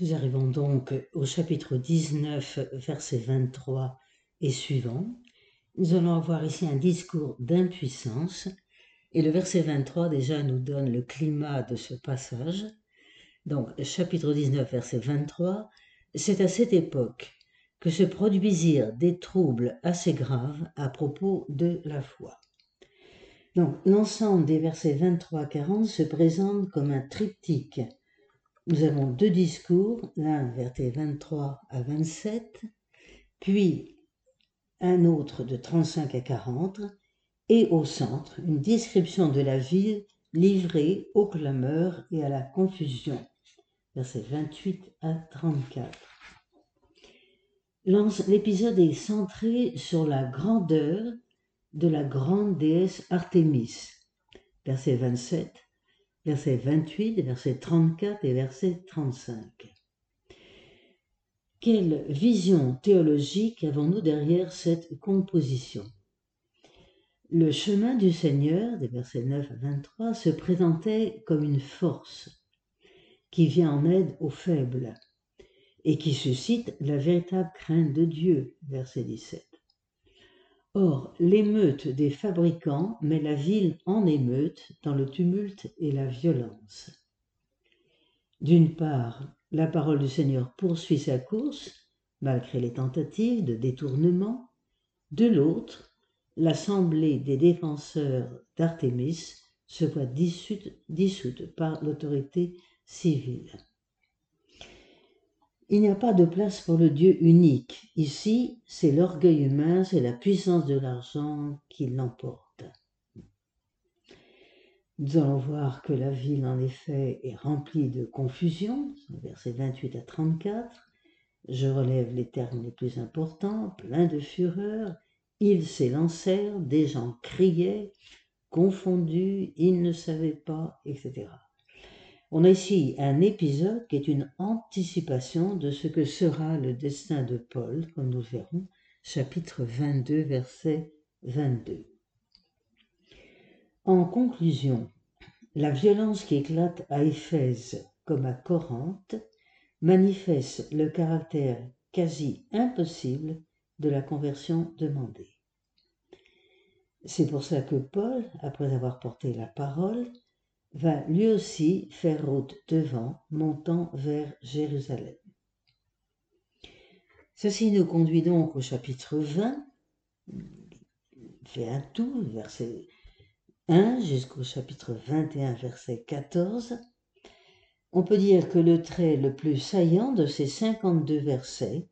Nous arrivons donc au chapitre 19, verset 23 et suivant. Nous allons avoir ici un discours d'impuissance et le verset 23 déjà nous donne le climat de ce passage. Donc chapitre 19, verset 23, c'est à cette époque que se produisirent des troubles assez graves à propos de la foi. Donc l'ensemble des versets 23 à 40 se présente comme un triptyque nous avons deux discours, l'un verset 23 à 27, puis un autre de 35 à 40, et au centre, une description de la ville livrée aux clameurs et à la confusion, versets 28 à 34. L'épisode est centré sur la grandeur de la grande déesse Artémis, verset 27, verset 28, verset 34 et verset 35. Quelle vision théologique avons-nous derrière cette composition? Le chemin du Seigneur, des versets 9 à 23, se présentait comme une force qui vient en aide aux faibles et qui suscite la véritable crainte de Dieu, verset 17. Or, l'émeute des fabricants met la ville en émeute dans le tumulte et la violence. D'une part, la parole du Seigneur poursuit sa course, malgré les tentatives de détournement. De l'autre, l'assemblée des défenseurs d'Artémis se voit dissoute, dissoute par l'autorité civile. Il n'y a pas de place pour le Dieu unique. Ici, c'est l'orgueil humain, c'est la puissance de l'argent qui l'emporte. Nous allons voir que la ville, en effet, est remplie de confusion, versets 28 à 34. Je relève les termes les plus importants, plein de fureur. Ils s'élancèrent, des gens criaient, confondus, ils ne savaient pas, etc. On a ici un épisode qui est une anticipation de ce que sera le destin de Paul, comme nous le verrons, chapitre 22, verset 22. En conclusion, la violence qui éclate à Éphèse comme à Corinthe manifeste le caractère quasi impossible de la conversion demandée. C'est pour ça que Paul, après avoir porté la parole, va lui aussi faire route devant, montant vers Jérusalem. Ceci nous conduit donc au chapitre 20, fait un tour, verset 1 jusqu'au chapitre 21, verset 14. On peut dire que le trait le plus saillant de ces 52 versets,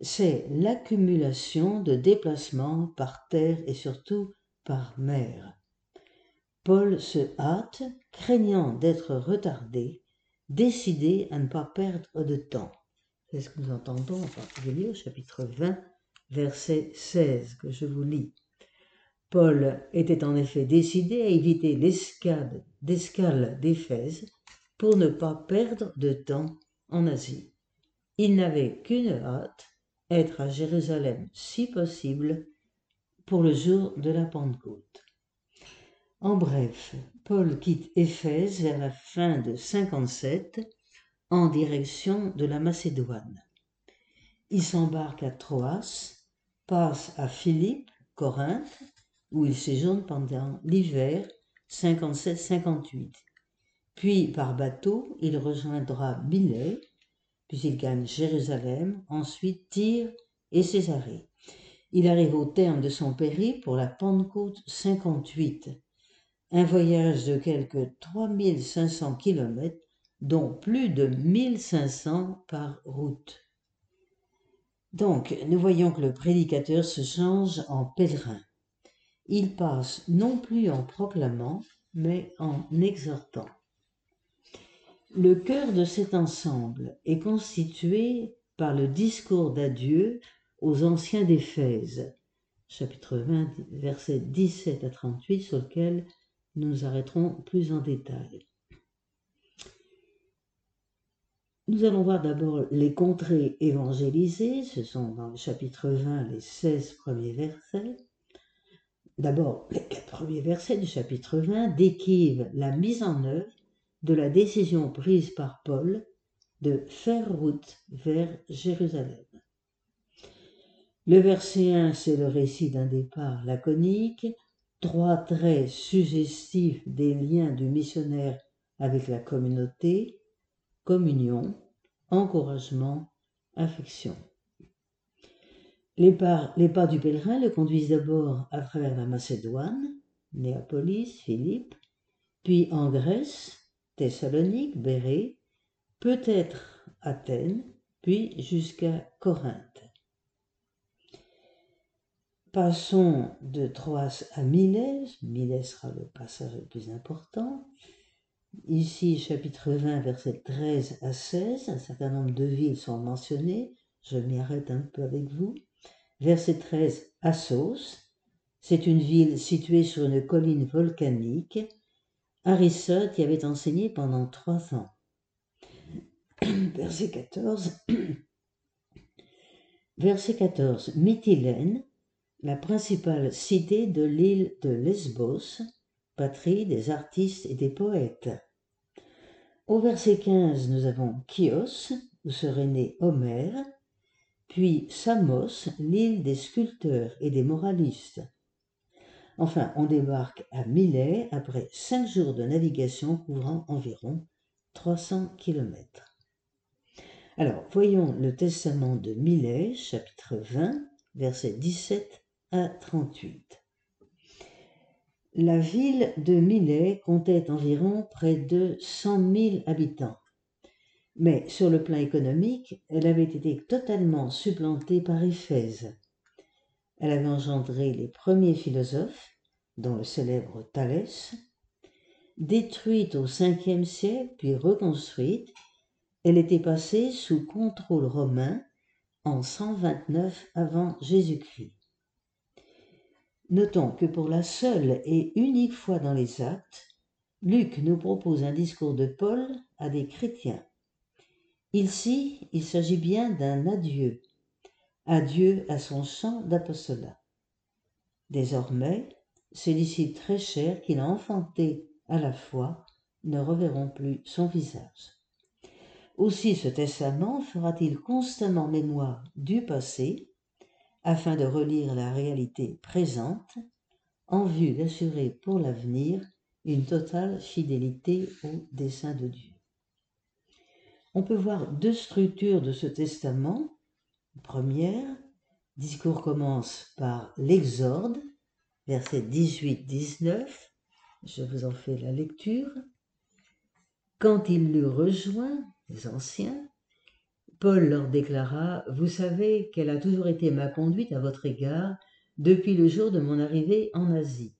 c'est l'accumulation de déplacements par terre et surtout par mer. Paul se hâte, craignant d'être retardé, décidé à ne pas perdre de temps. C'est ce que nous entendons en particulier au chapitre 20, verset 16, que je vous lis. Paul était en effet décidé à éviter l'escale d'Éphèse pour ne pas perdre de temps en Asie. Il n'avait qu'une hâte, être à Jérusalem si possible pour le jour de la Pentecôte. En bref, Paul quitte Éphèse vers la fin de 57 en direction de la Macédoine. Il s'embarque à Troas, passe à Philippe, Corinthe, où il séjourne pendant l'hiver 57-58. Puis par bateau, il rejoindra Milet, puis il gagne Jérusalem, ensuite Tyr et Césarée. Il arrive au terme de son périple pour la Pentecôte 58 un voyage de quelques 3500 kilomètres, dont plus de 1500 par route. Donc, nous voyons que le prédicateur se change en pèlerin. Il passe non plus en proclamant, mais en exhortant. Le cœur de cet ensemble est constitué par le discours d'adieu aux anciens d'Éphèse, chapitre 20, versets 17 à 38, sur lequel nous nous arrêterons plus en détail. Nous allons voir d'abord les contrées évangélisées, ce sont dans le chapitre 20 les 16 premiers versets. D'abord, les quatre premiers versets du chapitre 20 décrivent la mise en œuvre de la décision prise par Paul de faire route vers Jérusalem. Le verset 1, c'est le récit d'un départ laconique, trois traits suggestifs des liens du missionnaire avec la communauté, communion, encouragement, affection. Les pas, les pas du pèlerin le conduisent d'abord à travers la Macédoine, Néapolis, Philippe, puis en Grèce, Thessalonique, Bérée, peut-être Athènes, puis jusqu'à Corinthe. Passons de Troas à Milet. Milet sera le passage le plus important. Ici, chapitre 20, versets 13 à 16, un certain nombre de villes sont mentionnées. Je m'y arrête un peu avec vous. Verset 13, Assos. C'est une ville située sur une colline volcanique. Aristote y avait enseigné pendant trois ans. Verset 14. Verset 14. Mytilène, la principale cité de l'île de Lesbos, patrie des artistes et des poètes. Au verset 15, nous avons Chios, où serait né Homère, puis Samos, l'île des sculpteurs et des moralistes. Enfin, on débarque à Milet après cinq jours de navigation couvrant environ 300 kilomètres. Alors, voyons le testament de Milet, chapitre 20, versets 17 à 38. La ville de Milet comptait environ près de 100 000 habitants. Mais sur le plan économique, elle avait été totalement supplantée par Éphèse. Elle avait engendré les premiers philosophes, dont le célèbre Thalès. Détruite au Ve siècle puis reconstruite, elle était passée sous contrôle romain en 129 avant Jésus-Christ. Notons que pour la seule et unique fois dans les actes, Luc nous propose un discours de Paul à des chrétiens. Ici, il s'agit bien d'un adieu, adieu à son champ d'apostolat. Désormais, ces disciples très chers qu'il a enfantés à la fois ne reverront plus son visage. Aussi ce testament fera-t-il constamment mémoire du passé, afin de relire la réalité présente, en vue d'assurer pour l'avenir une totale fidélité au dessein de Dieu. On peut voir deux structures de ce testament. Première, discours commence par l'exorde, versets 18-19. Je vous en fais la lecture. Quand il l'eut rejoint, les anciens, Paul leur déclara Vous savez quelle a toujours été ma conduite à votre égard depuis le jour de mon arrivée en Asie.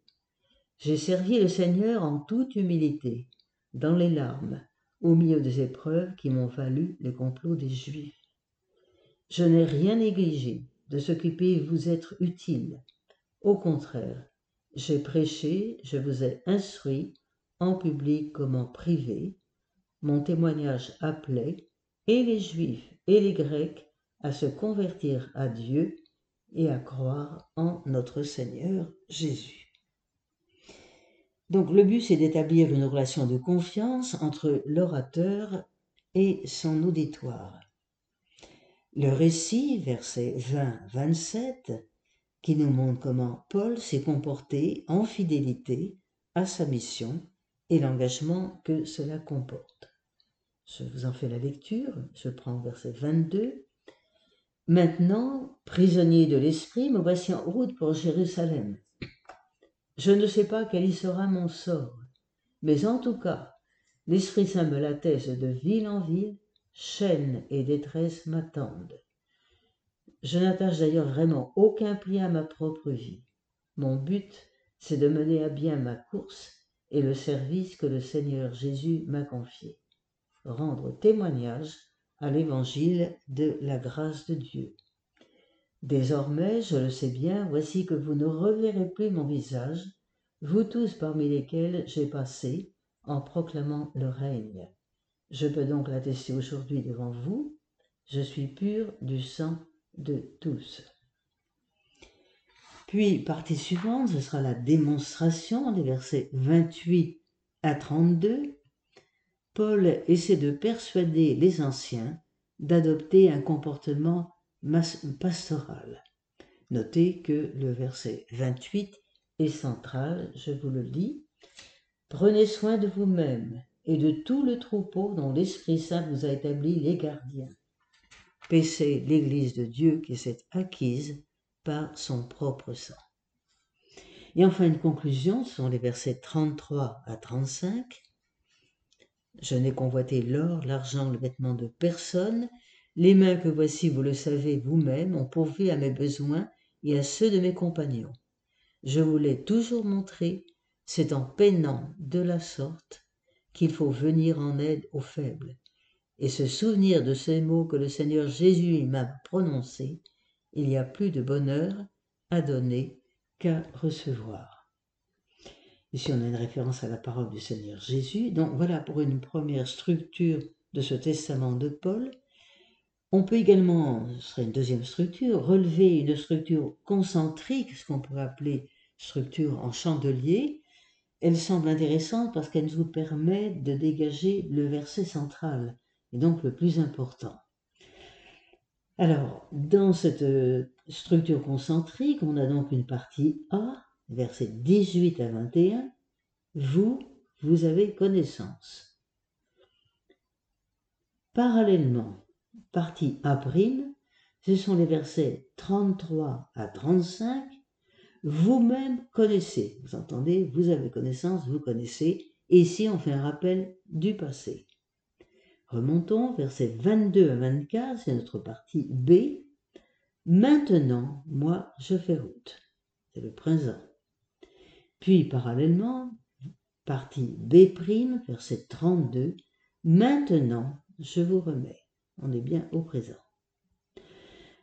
J'ai servi le Seigneur en toute humilité, dans les larmes, au milieu des épreuves qui m'ont valu le complot des Juifs. Je n'ai rien négligé de ce qui vous être utile. Au contraire, j'ai prêché, je vous ai instruit, en public comme en privé, mon témoignage appelait et les Juifs et les Grecs à se convertir à Dieu et à croire en notre Seigneur Jésus. Donc le but, c'est d'établir une relation de confiance entre l'orateur et son auditoire. Le récit, versets 20-27, qui nous montre comment Paul s'est comporté en fidélité à sa mission et l'engagement que cela comporte. Je vous en fais la lecture, je prends verset 22. Maintenant, prisonnier de l'esprit, me voici en route pour Jérusalem. Je ne sais pas quel y sera mon sort, mais en tout cas, l'Esprit Saint me l'atteste de ville en ville, chaîne et détresse m'attendent. Je n'attache d'ailleurs vraiment aucun pli à ma propre vie. Mon but, c'est de mener à bien ma course et le service que le Seigneur Jésus m'a confié rendre témoignage à l'évangile de la grâce de Dieu. Désormais, je le sais bien, voici que vous ne reverrez plus mon visage, vous tous parmi lesquels j'ai passé en proclamant le règne. Je peux donc l'attester aujourd'hui devant vous, je suis pur du sang de tous. Puis, partie suivante, ce sera la démonstration des versets 28 à 32 Paul essaie de persuader les anciens d'adopter un comportement pastoral. Notez que le verset 28 est central, je vous le lis. Prenez soin de vous-même et de tout le troupeau dont l'Esprit Saint vous a établi les gardiens. Paissez l'Église de Dieu qui s'est acquise par son propre sang. Et enfin une conclusion, ce sont les versets 33 à 35. Je n'ai convoité l'or, l'argent, le vêtement de personne. Les mains que voici, vous le savez vous-même, ont pourvu à mes besoins et à ceux de mes compagnons. Je vous l'ai toujours montré, c'est en peinant de la sorte qu'il faut venir en aide aux faibles et se souvenir de ces mots que le Seigneur Jésus m'a prononcés. Il y a plus de bonheur à donner qu'à recevoir. Ici, on a une référence à la parole du Seigneur Jésus. Donc voilà pour une première structure de ce testament de Paul. On peut également, ce serait une deuxième structure, relever une structure concentrique, ce qu'on pourrait appeler structure en chandelier. Elle semble intéressante parce qu'elle nous permet de dégager le verset central, et donc le plus important. Alors, dans cette euh, structure concentrique, on a donc une partie A, versets 18 à 21, vous, vous avez connaissance. Parallèlement, partie A', ce sont les versets 33 à 35, vous-même connaissez. Vous entendez, vous avez connaissance, vous connaissez. Et ici, on fait un rappel du passé. Remontons, versets 22 à 24, c'est notre partie B. Maintenant, moi, je fais route. C'est le présent. Puis parallèlement, partie B', verset 32, Maintenant, je vous remets. On est bien au présent.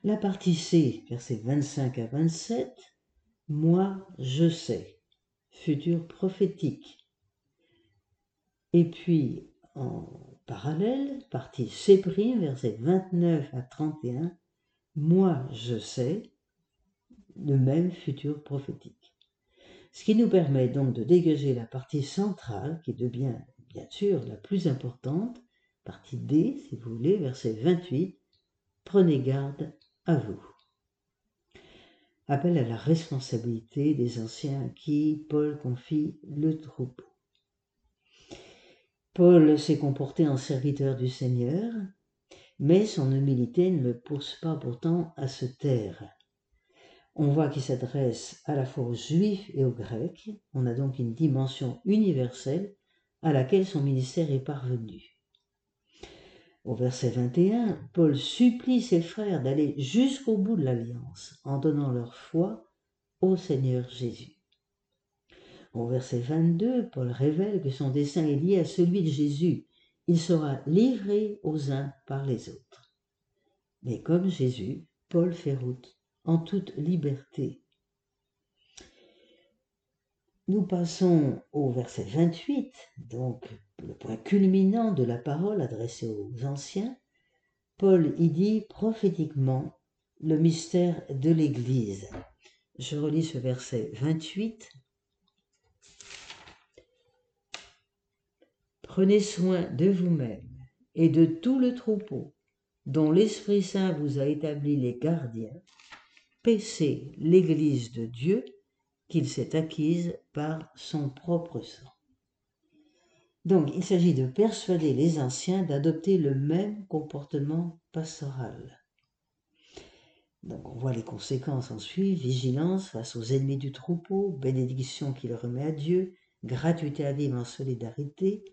La partie C, verset 25 à 27, Moi, je sais. Futur prophétique. Et puis, en parallèle, partie C', verset 29 à 31, Moi, je sais. Le même futur prophétique ce qui nous permet donc de dégager la partie centrale qui devient bien sûr la plus importante, partie D si vous voulez, verset 28, prenez garde à vous. Appel à la responsabilité des anciens qui Paul confie le troupeau. Paul s'est comporté en serviteur du Seigneur, mais son humilité ne le pousse pas pourtant à se taire on voit qu'il s'adresse à la fois aux juifs et aux grecs. On a donc une dimension universelle à laquelle son ministère est parvenu. Au verset 21, Paul supplie ses frères d'aller jusqu'au bout de l'alliance en donnant leur foi au Seigneur Jésus. Au verset 22, Paul révèle que son dessein est lié à celui de Jésus. Il sera livré aux uns par les autres. Mais comme Jésus, Paul fait route en toute liberté. Nous passons au verset 28, donc le point culminant de la parole adressée aux anciens. Paul y dit prophétiquement le mystère de l'Église. Je relis ce verset 28. Prenez soin de vous-même et de tout le troupeau dont l'Esprit Saint vous a établi les gardiens paisser l'Église de Dieu qu'il s'est acquise par son propre sang. Donc il s'agit de persuader les anciens d'adopter le même comportement pastoral. Donc on voit les conséquences en suivent, vigilance face aux ennemis du troupeau, bénédiction qu'il remet à Dieu, gratuité à vivre en solidarité,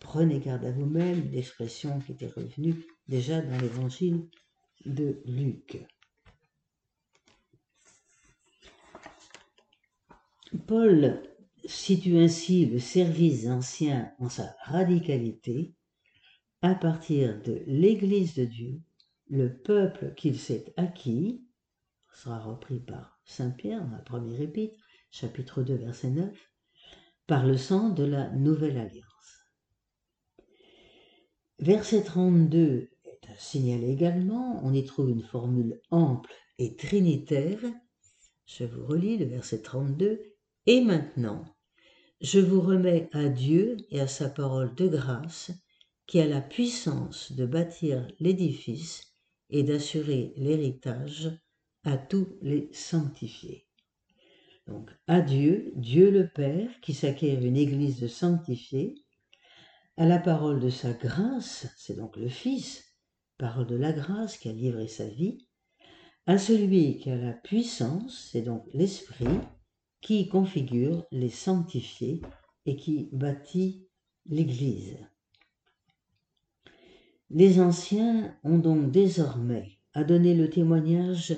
prenez garde à vous-même, l'expression qui était revenue déjà dans l'évangile de Luc. Paul situe ainsi le service ancien en sa radicalité à partir de l'Église de Dieu, le peuple qu'il s'est acquis, sera repris par Saint Pierre dans la première épître, chapitre 2, verset 9, par le sang de la nouvelle alliance. Verset 32 est à signaler également, on y trouve une formule ample et trinitaire. Je vous relis le verset 32. Et maintenant, je vous remets à Dieu et à sa parole de grâce, qui a la puissance de bâtir l'édifice et d'assurer l'héritage à tous les sanctifiés. Donc, à Dieu, Dieu le Père, qui s'acquiert une église de sanctifiés, à la parole de sa grâce, c'est donc le Fils, parole de la grâce qui a livré sa vie, à celui qui a la puissance, c'est donc l'Esprit, qui configure les sanctifiés et qui bâtit l'Église. Les anciens ont donc désormais à donner le témoignage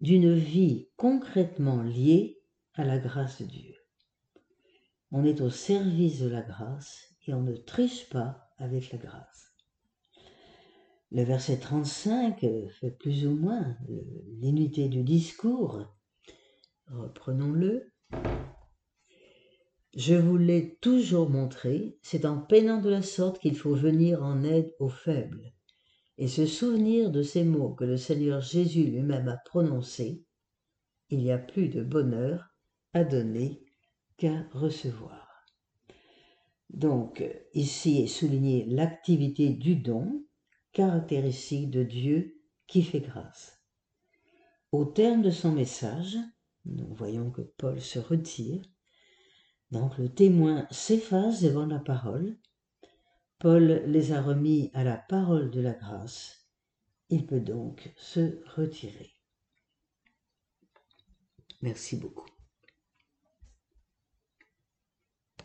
d'une vie concrètement liée à la grâce de Dieu. On est au service de la grâce et on ne triche pas avec la grâce. Le verset 35 fait plus ou moins l'unité du discours. Reprenons-le. Je vous l'ai toujours montré, c'est en peinant de la sorte qu'il faut venir en aide aux faibles, et se souvenir de ces mots que le Seigneur Jésus lui-même a prononcés. Il y a plus de bonheur à donner qu'à recevoir. Donc, ici est souligné l'activité du don, caractéristique de Dieu qui fait grâce. Au terme de son message, nous voyons que Paul se retire, donc le témoin s'efface devant la parole. Paul les a remis à la parole de la grâce. Il peut donc se retirer. Merci beaucoup.